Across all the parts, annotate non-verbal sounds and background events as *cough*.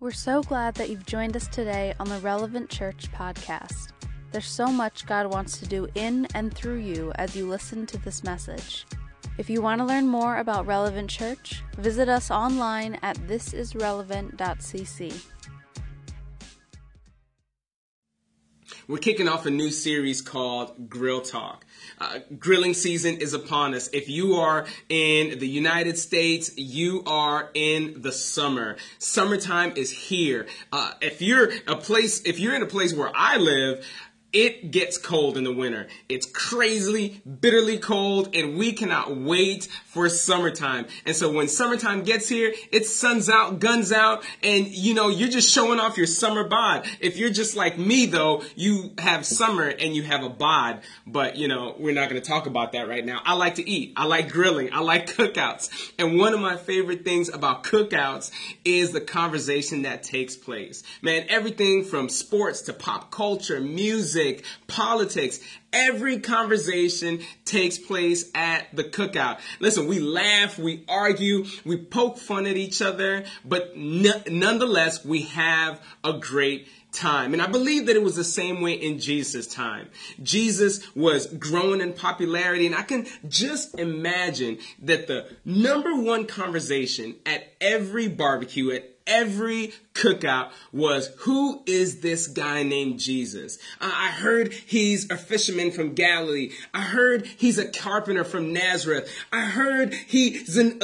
We're so glad that you've joined us today on the Relevant Church podcast. There's so much God wants to do in and through you as you listen to this message. If you want to learn more about Relevant Church, visit us online at thisisrelevant.cc. We're kicking off a new series called Grill Talk. Uh, grilling season is upon us. If you are in the United States, you are in the summer. Summertime is here. Uh, if you're a place, if you're in a place where I live, it gets cold in the winter. It's crazily, bitterly cold, and we cannot wait for summertime. And so when summertime gets here, it's suns out, guns out, and you know, you're just showing off your summer bod. If you're just like me though, you have summer and you have a bod, but you know, we're not gonna talk about that right now. I like to eat. I like grilling. I like *laughs* cookouts. And one of my favorite things about cookouts is the conversation that takes place. Man, everything from sports to pop culture, music, music, politics, every conversation takes place at the cookout. Listen, we laugh, we argue, we poke fun at each other, but n- nonetheless, we have a great time. And I believe that it was the same way in Jesus' time. Jesus was growing in popularity, and I can just imagine that the number one conversation at every barbecue, at every cookout was who is this guy named Jesus? I heard he's a fisherman from Galilee. I heard he's a carpenter from Nazareth. I heard he's an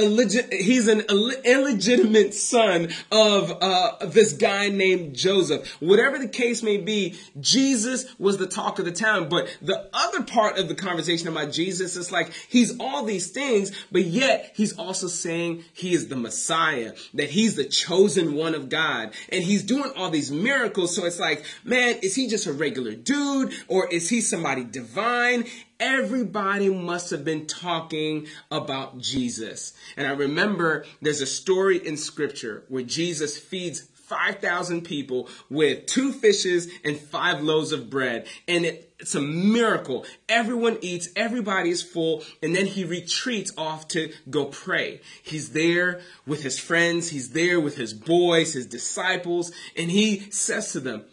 he's an Ill- illegitimate son of uh, this guy named Joseph. Whatever the case may be, Jesus was the talk of the town. But the other part of the conversation about Jesus is like he's all these things, but yet he's also saying he is the Messiah, that he's the chosen one of God. God. And he's doing all these miracles. So it's like, man, is he just a regular dude or is he somebody divine? Everybody must have been talking about Jesus. And I remember there's a story in scripture where Jesus feeds 5,000 people with two fishes and five loaves of bread. And it, it's a miracle. Everyone eats, everybody is full, and then he retreats off to go pray. He's there with his friends, he's there with his boys, his disciples, and he says to them,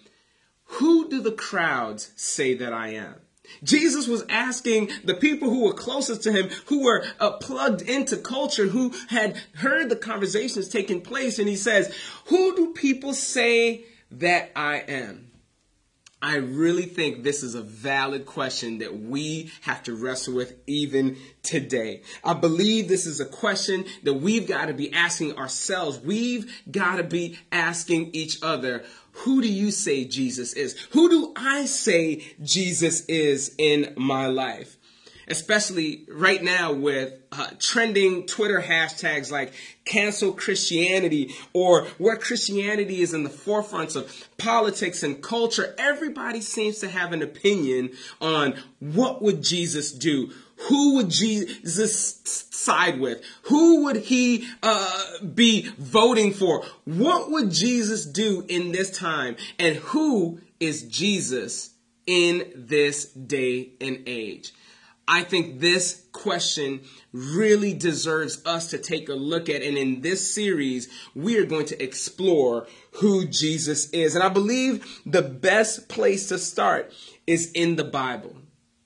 Who do the crowds say that I am? Jesus was asking the people who were closest to him, who were uh, plugged into culture, who had heard the conversations taking place, and he says, Who do people say that I am? I really think this is a valid question that we have to wrestle with even today. I believe this is a question that we've got to be asking ourselves. We've got to be asking each other, who do you say Jesus is? Who do I say Jesus is in my life? Especially right now with uh, trending Twitter hashtags like cancel Christianity or where Christianity is in the forefronts of politics and culture. Everybody seems to have an opinion on what would Jesus do? Who would Jesus side with? Who would he uh, be voting for? What would Jesus do in this time? And who is Jesus in this day and age? I think this question really deserves us to take a look at. And in this series, we are going to explore who Jesus is. And I believe the best place to start is in the Bible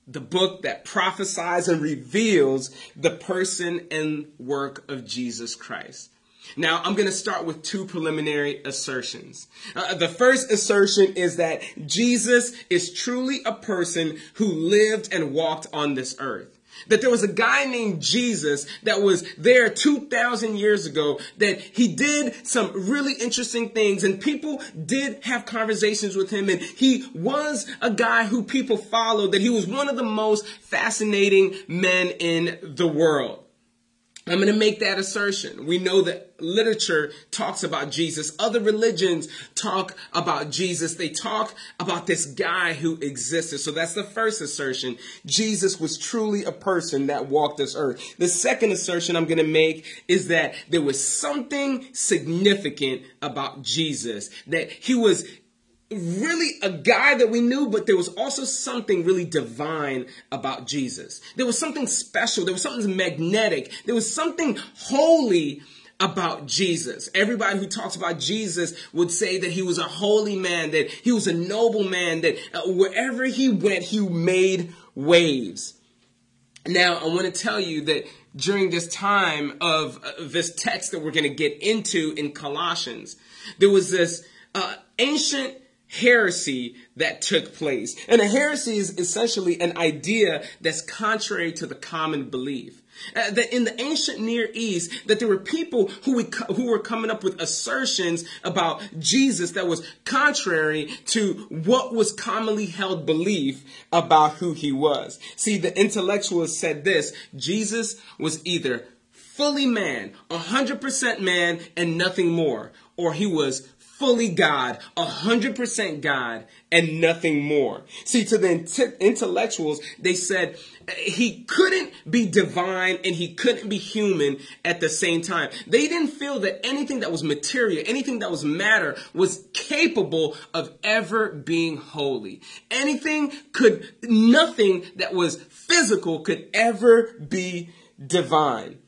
the book that prophesies and reveals the person and work of Jesus Christ. Now, I'm going to start with two preliminary assertions. Uh, the first assertion is that Jesus is truly a person who lived and walked on this earth that there was a guy named Jesus that was there 2,000 years ago, that he did some really interesting things and people did have conversations with him and he was a guy who people followed, that he was one of the most fascinating men in the world. I'm going to make that assertion. We know that literature talks about Jesus. Other religions talk about Jesus. They talk about this guy who existed. So that's the first assertion. Jesus was truly a person that walked this earth. The second assertion I'm going to make is that there was something significant about Jesus. That he was really a guy that we knew, but there was also something really divine about Jesus. There was something special. There was something magnetic. There was something holy about Jesus. Everybody who talks about Jesus would say that he was a holy man, that he was a noble man, that uh, wherever he went, he made waves. Now, I want to tell you that during this time of uh, this text that we're going to get into in Colossians, there was this uh, ancient heresy that took place. And a heresy is essentially an idea that's contrary to the common belief. Uh, that in the ancient Near East, that there were people who, would, who were coming up with assertions about Jesus that was contrary to what was commonly held belief about who he was. See, the intellectuals said this Jesus was either fully man, 100% man, and nothing more, or he was fully God, 100% God, and nothing more. See, to the intellectuals, they said eh, he couldn't be divine and he couldn't be human at the same time. They didn't feel that anything that was material, anything that was matter, was capable of ever being holy. Anything could, nothing that was physical could ever be divine.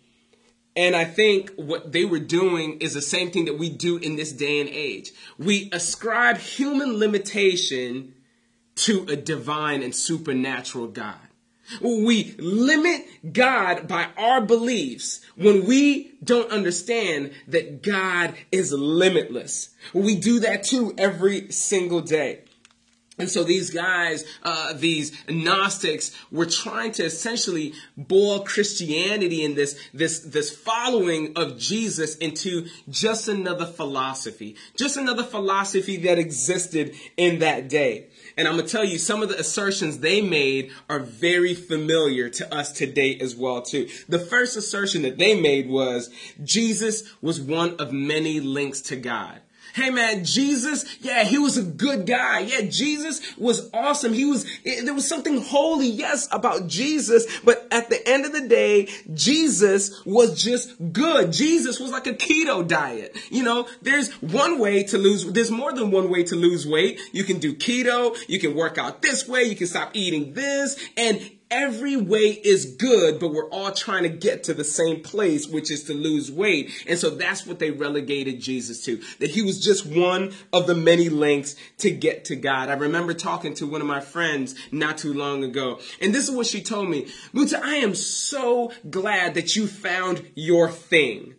And I think what they were doing is the same thing that we do in this day and age. We ascribe human limitation to a divine and supernatural God. We limit God by our beliefs when we don't understand that God is limitless. We do that too every single day. And so these guys, uh, these Gnostics, were trying to essentially boil Christianity and this, this, this following of Jesus into just another philosophy, just another philosophy that existed in that day. And I'm gonna tell you, some of the assertions they made are very familiar to us today as well too. The first assertion that they made was Jesus was one of many links to God. Hey man, Jesus, yeah, he was a good guy. Yeah, Jesus was awesome. He was, there was something holy, yes, about Jesus. But at the end of the day, Jesus was just good. Jesus was like a keto diet. You know, there's one way to lose, there's more than one way to lose weight. You can do keto. You can work out this way. You can stop eating this. And every way is good, but we're all trying to get to the same place, which is to lose weight. And so that's what they relegated Jesus to, that he was just one of the many links to get to God. I remember talking to one of my friends not too long ago, and this is what she told me. Muta, I am so glad that you found your thing.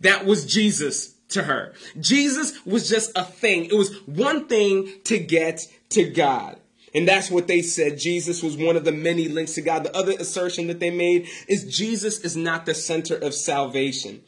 That was Jesus to her. Jesus was just a thing. It was one thing to get to God. And that's what they said. Jesus was one of the many links to God. The other assertion that they made is Jesus is not the center of salvation.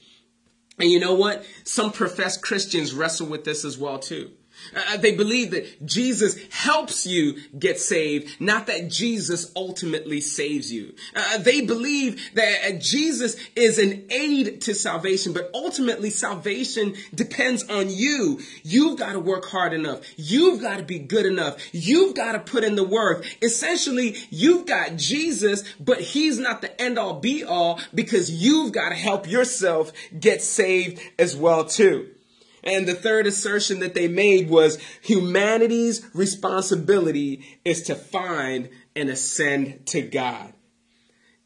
And you know what? Some professed Christians wrestle with this as well too. Uh, they believe that Jesus helps you get saved, not that Jesus ultimately saves you. Uh, they believe that uh, Jesus is an aid to salvation, but ultimately salvation depends on you. You've got to work hard enough. You've got to be good enough. You've got to put in the work. Essentially, you've got Jesus, but he's not the end all be all because you've got to help yourself get saved as well too. And the third assertion that they made was humanity's responsibility is to find and ascend to God.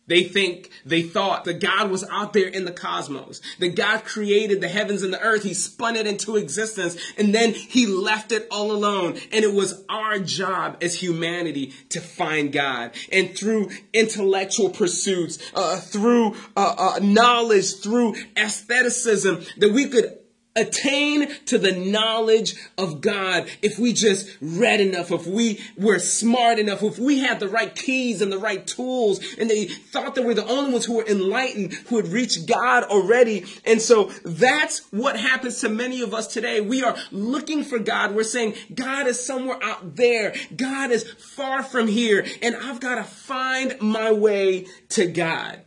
They think, they thought that God was out there in the cosmos, that God created the heavens and the earth. He spun it into existence and then he left it all alone. And it was our job as humanity to find God. And through intellectual pursuits, uh, through uh, uh, knowledge, through aestheticism, that we could attain to the knowledge of God if we just read enough, if we were smart enough, if we had the right keys and the right tools, and they thought that we're the only ones who were enlightened, who had reached God already. And so that's what happens to many of us today. We are looking for God. We're saying God is somewhere out there. God is far from here, and I've got to find my way to God.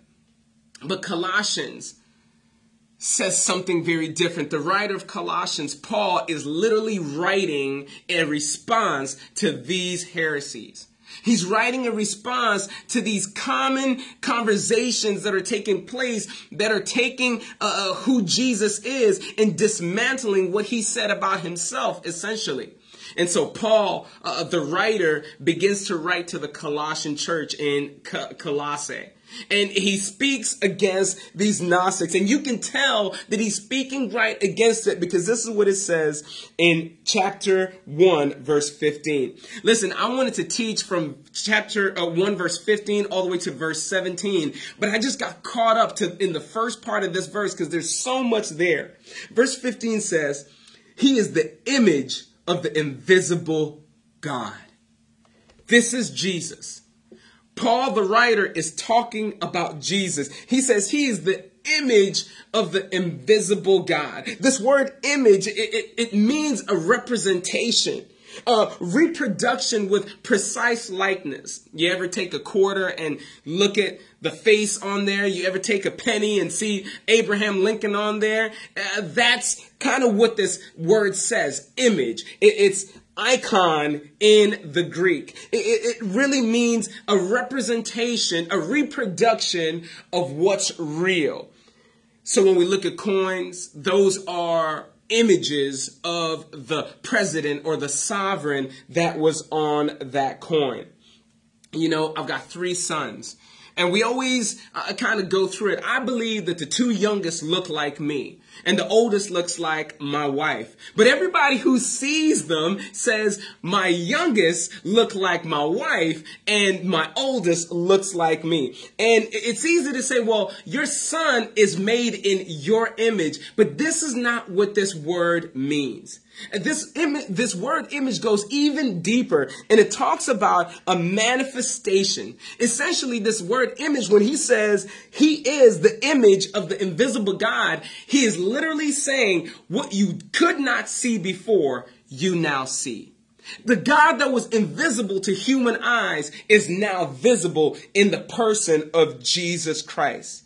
But Colossians says something very different. The writer of Colossians, Paul, is literally writing a response to these heresies. He's writing a response to these common conversations that are taking place, that are taking uh, uh who Jesus is and dismantling what he said about himself, essentially. And so Paul, uh, the writer, begins to write to the Colossian church in Colossae. And he speaks against these Gnostics. And you can tell that he's speaking right against it because this is what it says in chapter 1, verse 15. Listen, I wanted to teach from chapter uh, 1, verse 15, all the way to verse 17, but I just got caught up to in the first part of this verse because there's so much there. Verse 15 says, He is the image of the invisible God. This is Jesus. Paul, the writer, is talking about Jesus. He says he is the image of the invisible God. This word image, it, it, it means a representation. Uh, reproduction with precise likeness. You ever take a quarter and look at the face on there? You ever take a penny and see Abraham Lincoln on there? Uh, that's kind of what this word says image. It, it's icon in the Greek. It, it, really means a representation, a reproduction of what's real. So when we look at coins, those are images of the president or the sovereign that was on that coin. You know, I've got three sons. And we always uh, kind of go through it. I believe that the two youngest look like me and the oldest looks like my wife. But everybody who sees them says my youngest look like my wife and my oldest looks like me. And it's easy to say, well, your son is made in your image, but this is not what this word means. This image, this word image goes even deeper and it talks about a manifestation. Essentially, this word image, when he says he is the image of the invisible God, he is literally saying what you could not see before, you now see. The God that was invisible to human eyes is now visible in the person of Jesus Christ.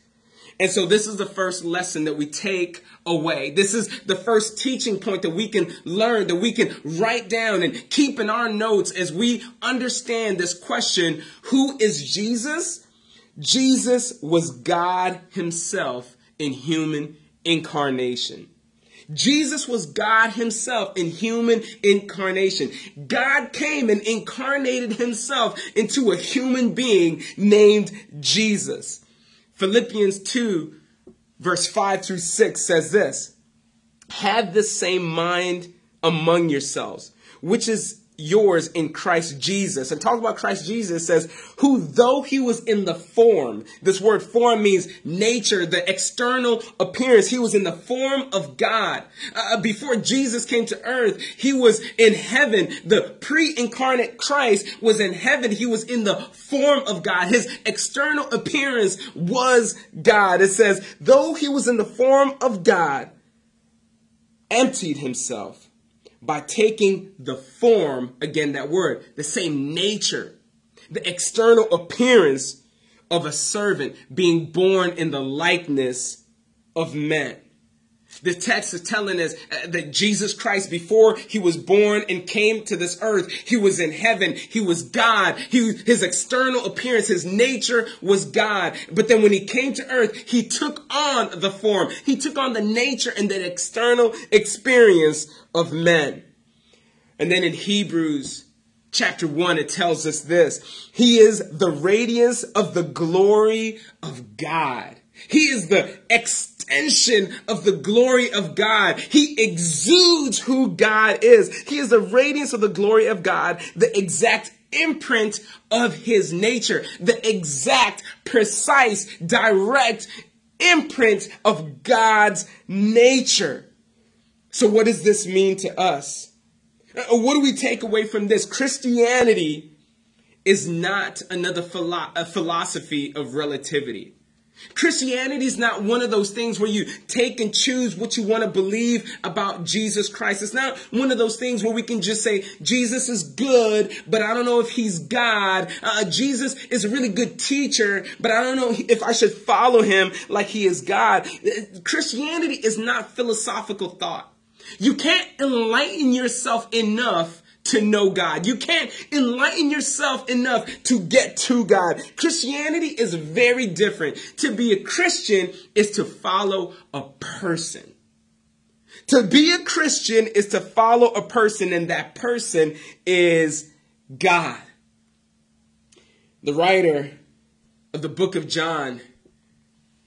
And so this is the first lesson that we take away. This is the first teaching point that we can learn, that we can write down and keep in our notes as we understand this question, who is Jesus? Jesus was God himself in human incarnation. Jesus was God himself in human incarnation. God came and incarnated himself into a human being named Jesus. Philippians 2, verse 5 through 6 says this Have the same mind among yourselves, which is yours in Christ Jesus. And talk about Christ Jesus says, who though he was in the form, this word form means nature, the external appearance. He was in the form of God. Uh, before Jesus came to earth, he was in heaven. The pre-incarnate Christ was in heaven. He was in the form of God. His external appearance was God. It says, though he was in the form of God, emptied himself by taking the form, again, that word, the same nature, the external appearance of a servant being born in the likeness of men. The text is telling us uh, that Jesus Christ, before he was born and came to this earth, he was in heaven. He was God. He, his external appearance, his nature was God. But then when he came to earth, he took on the form. He took on the nature and the external experience of men. And then in Hebrews chapter 1, it tells us this He is the radiance of the glory of God. He is the extension of the glory of God. He exudes who God is. He is the radiance of the glory of God, the exact imprint of his nature, the exact, precise, direct imprint of God's nature. So, what does this mean to us? Uh, what do we take away from this? Christianity is not another philo- philosophy of relativity. Christianity is not one of those things where you take and choose what you want to believe about Jesus Christ. It's not one of those things where we can just say, Jesus is good, but I don't know if he's God. Uh, Jesus is a really good teacher, but I don't know if I should follow him like he is God. Christianity is not philosophical thought. You can't enlighten yourself enough to know God. You can't enlighten yourself enough to get to God. Christianity is very different. To be a Christian is to follow a person. To be a Christian is to follow a person, and that person is God. The writer of the book of John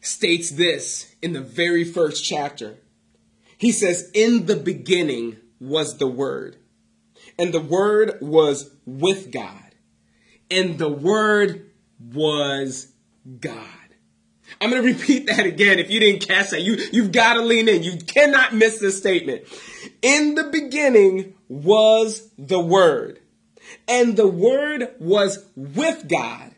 states this in the very first chapter. He says, In the beginning was the Word, and the Word was with God, and the Word was God. I'm going to repeat that again. If you didn't catch that, you, you've got to lean in. You cannot miss this statement. In the beginning was the Word, and the Word was with God,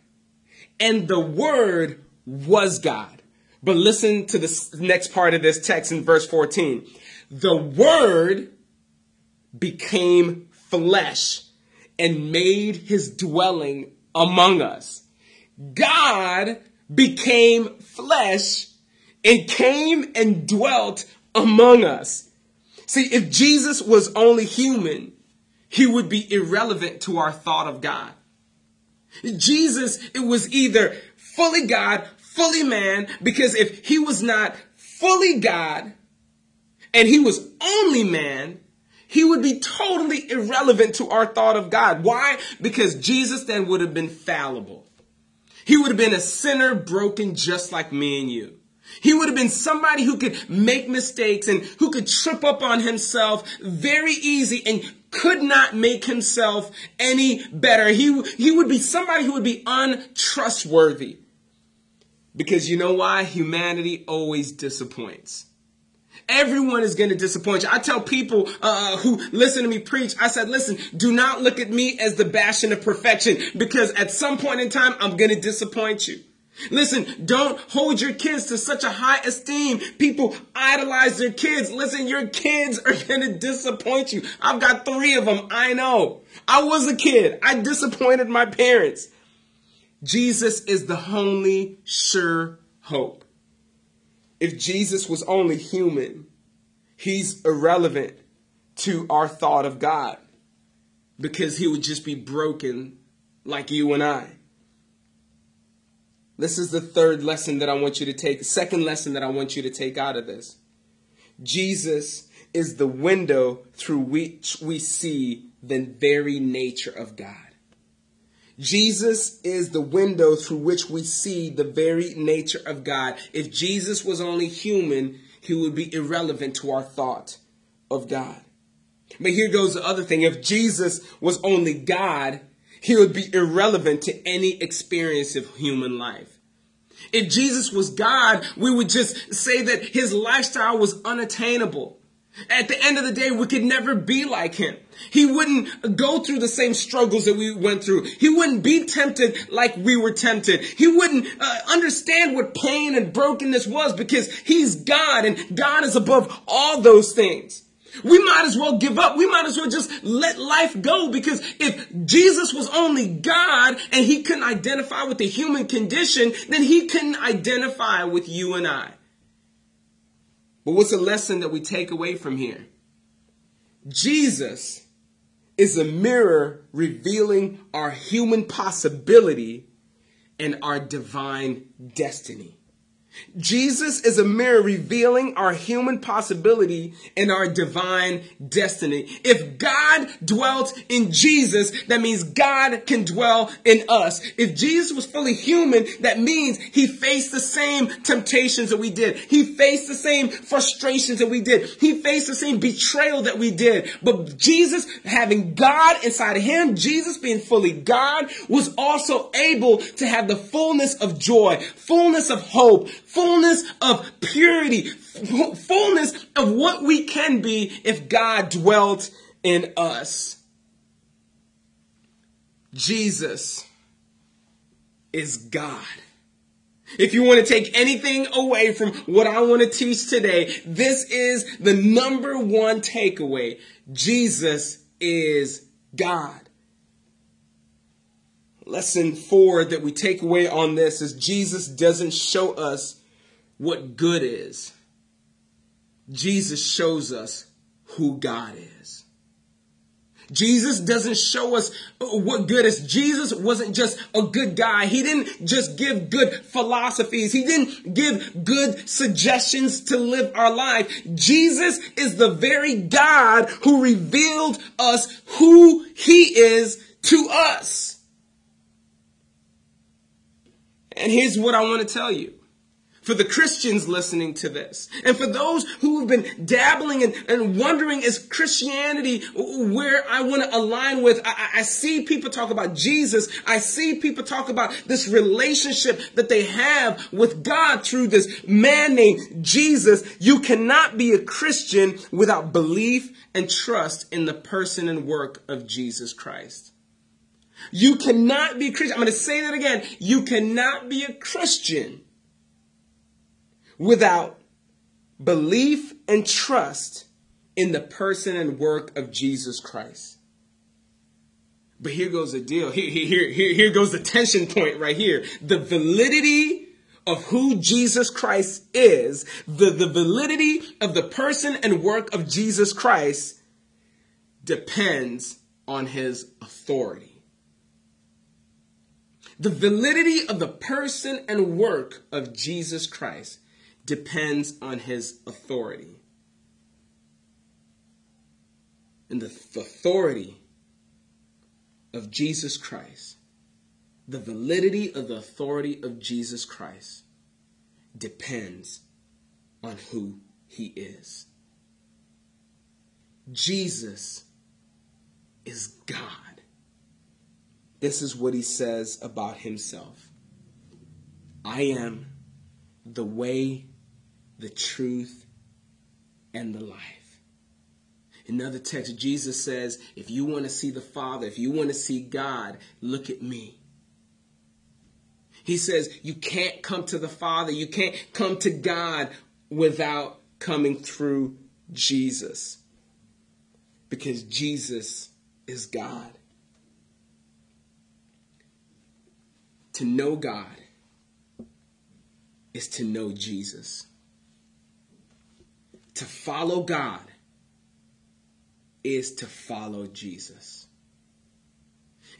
and the Word was God. But listen to the next part of this text in verse 14. The Word became flesh and made his dwelling among us. God became flesh and came and dwelt among us. See, if Jesus was only human, he would be irrelevant to our thought of God. Jesus, it was either fully God, fully man, because if he was not fully God and he was only man, he would be totally irrelevant to our thought of God. Why? Because Jesus then would have been fallible. He would have been a sinner broken just like me and you. He would have been somebody who could make mistakes and who could trip up on himself very easy and could not make himself any better. He, he would be somebody who would be untrustworthy. Because you know why? Humanity always disappoints. Everyone is going to disappoint you. I tell people uh, who listen to me preach, I said, listen, do not look at me as the bastion of perfection because at some point in time, I'm going to disappoint you. Listen, don't hold your kids to such a high esteem. People idolize their kids. Listen, your kids are *laughs* going to disappoint you. I've got three of them. I know. I was a kid. I disappointed my parents. Jesus is the only sure hope. If Jesus was only human, he's irrelevant to our thought of God because he would just be broken like you and I. This is the third lesson that I want you to take, second lesson that I want you to take out of this. Jesus is the window through which we see the very nature of God. Jesus is the window through which we see the very nature of God. If Jesus was only human, he would be irrelevant to our thought of God. But here goes the other thing. If Jesus was only God, he would be irrelevant to any experience of human life. If Jesus was God, we would just say that his lifestyle was unattainable. At the end of the day, we could never be like him. He wouldn't go through the same struggles that we went through. He wouldn't be tempted like we were tempted. He wouldn't uh, understand what pain and brokenness was because he's God and God is above all those things. We might as well give up. We might as well just let life go because if Jesus was only God and he couldn't identify with the human condition, then he couldn't identify with you and I. But what's a lesson that we take away from here? Jesus is a mirror revealing our human possibility and our divine destiny. Jesus is a mirror revealing our human possibility and our divine destiny. If God dwelt in Jesus, that means God can dwell in us. If Jesus was fully human, that means he faced the same temptations that we did. He faced the same frustrations that we did. He faced the same betrayal that we did. But Jesus having God inside of him, Jesus being fully God, was also able to have the fullness of joy, fullness of hope, fullness of purity, fullness of what we can be if God dwelt in us. Jesus is God. If you want to take anything away from what I want to teach today, this is the number one takeaway. Jesus is God. Lesson four that we take away on this is Jesus doesn't show us what good is. Jesus shows us who God is. Jesus doesn't show us what good is. Jesus wasn't just a good guy. He didn't just give good philosophies. He didn't give good suggestions to live our life. Jesus is the very God who revealed us who he is to us. And here's what I want to tell you for the Christians listening to this, and for those who have been dabbling and, and wondering is Christianity where I want to align with. I, I see people talk about Jesus. I see people talk about this relationship that they have with God through this man named Jesus. You cannot be a Christian without belief and trust in the person and work of Jesus Christ. You cannot be Christian. I'm going to say that again. You cannot be a Christian without belief and trust in the person and work of Jesus Christ. But here goes the deal. Here, here, here, here goes the tension point right here. The validity of who Jesus Christ is, the, the validity of the person and work of Jesus Christ depends on his authority. The validity of the person and work of Jesus Christ depends on his authority. And the authority of Jesus Christ, the validity of the authority of Jesus Christ depends on who he is. Jesus is God. This is what he says about himself I am the way, the truth, and the life. Another text, Jesus says, if you want to see the Father, if you want to see God, look at me. He says, you can't come to the Father, you can't come to God without coming through Jesus. Because Jesus is God. To know God is to know Jesus. To follow God is to follow Jesus.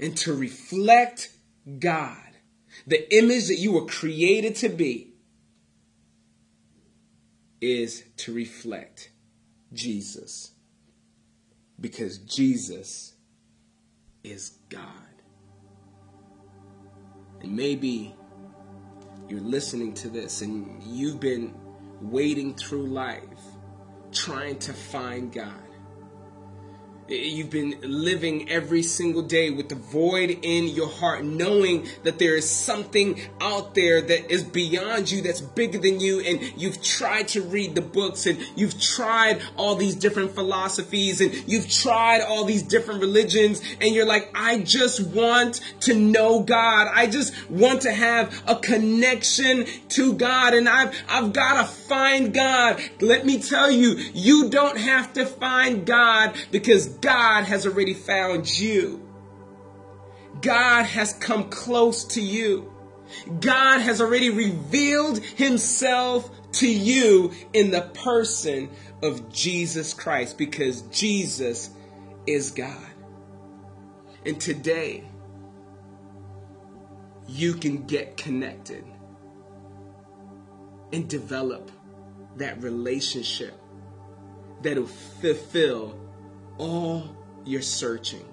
And to reflect God, the image that you were created to be, is to reflect Jesus. Because Jesus is God. And maybe you're listening to this and you've been wading through life trying to find God. You've been living every single day with the void in your heart, knowing that there is something out there that is beyond you, that's bigger than you. And you've tried to read the books and you've tried all these different philosophies and you've tried all these different religions. And you're like, I just want to know God. I just want to have a connection to God. And I've, I've got to find God. Let me tell you, you don't have to find God because God has already found you. God has come close to you. God has already revealed himself to you in the person of Jesus Christ because Jesus is God. And today, you can get connected and develop that relationship that'll fulfill all your searching.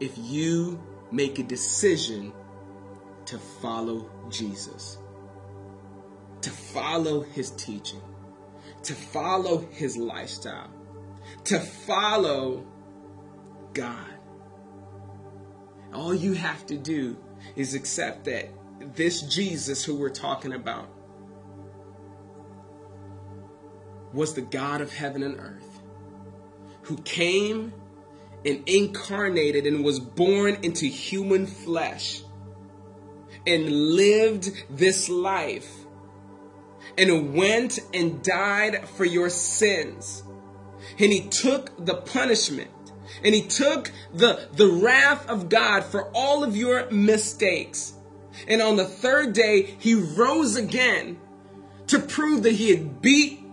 If you make a decision to follow Jesus, to follow his teaching, to follow his lifestyle, to follow God. All you have to do is accept that this Jesus who we're talking about was the God of heaven and earth who came and incarnated and was born into human flesh and lived this life and went and died for your sins. And he took the punishment and he took the, the wrath of God for all of your mistakes. And on the third day, he rose again to prove that he had beat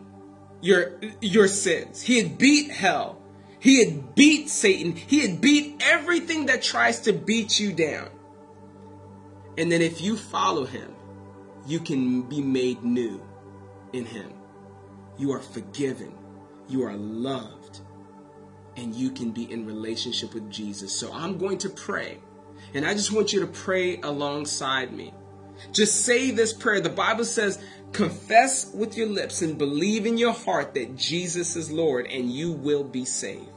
your, your sins. He had beat hell. He had beat Satan. He had beat everything that tries to beat you down. And then if you follow him, you can be made new in him. You are forgiven. You are loved. And you can be in relationship with Jesus. So I'm going to pray. And I just want you to pray alongside me. Just say this prayer. The Bible says, confess with your lips and believe in your heart that Jesus is Lord and you will be saved.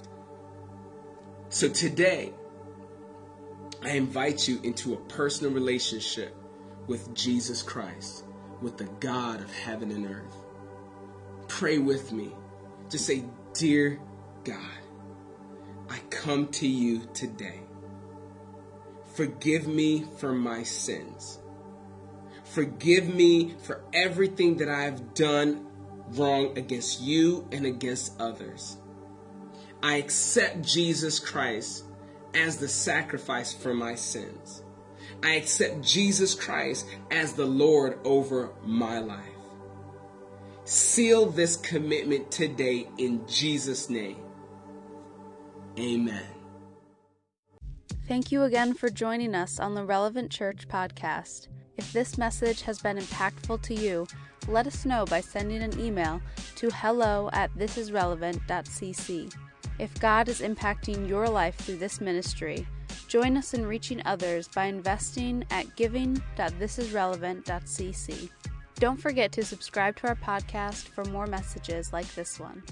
So today, I invite you into a personal relationship with Jesus Christ, with the God of heaven and earth. Pray with me. Just say, Dear God, I come to you today. Forgive me for my sins. Forgive me for everything that I have done wrong against you and against others. I accept Jesus Christ as the sacrifice for my sins. I accept Jesus Christ as the Lord over my life. Seal this commitment today in Jesus' name. Amen. Thank you again for joining us on the Relevant Church podcast. If this message has been impactful to you, let us know by sending an email to hello at thisisrelevant.cc. If God is impacting your life through this ministry, join us in reaching others by investing at giving.thisisrelevant.cc. Don't forget to subscribe to our podcast for more messages like this one.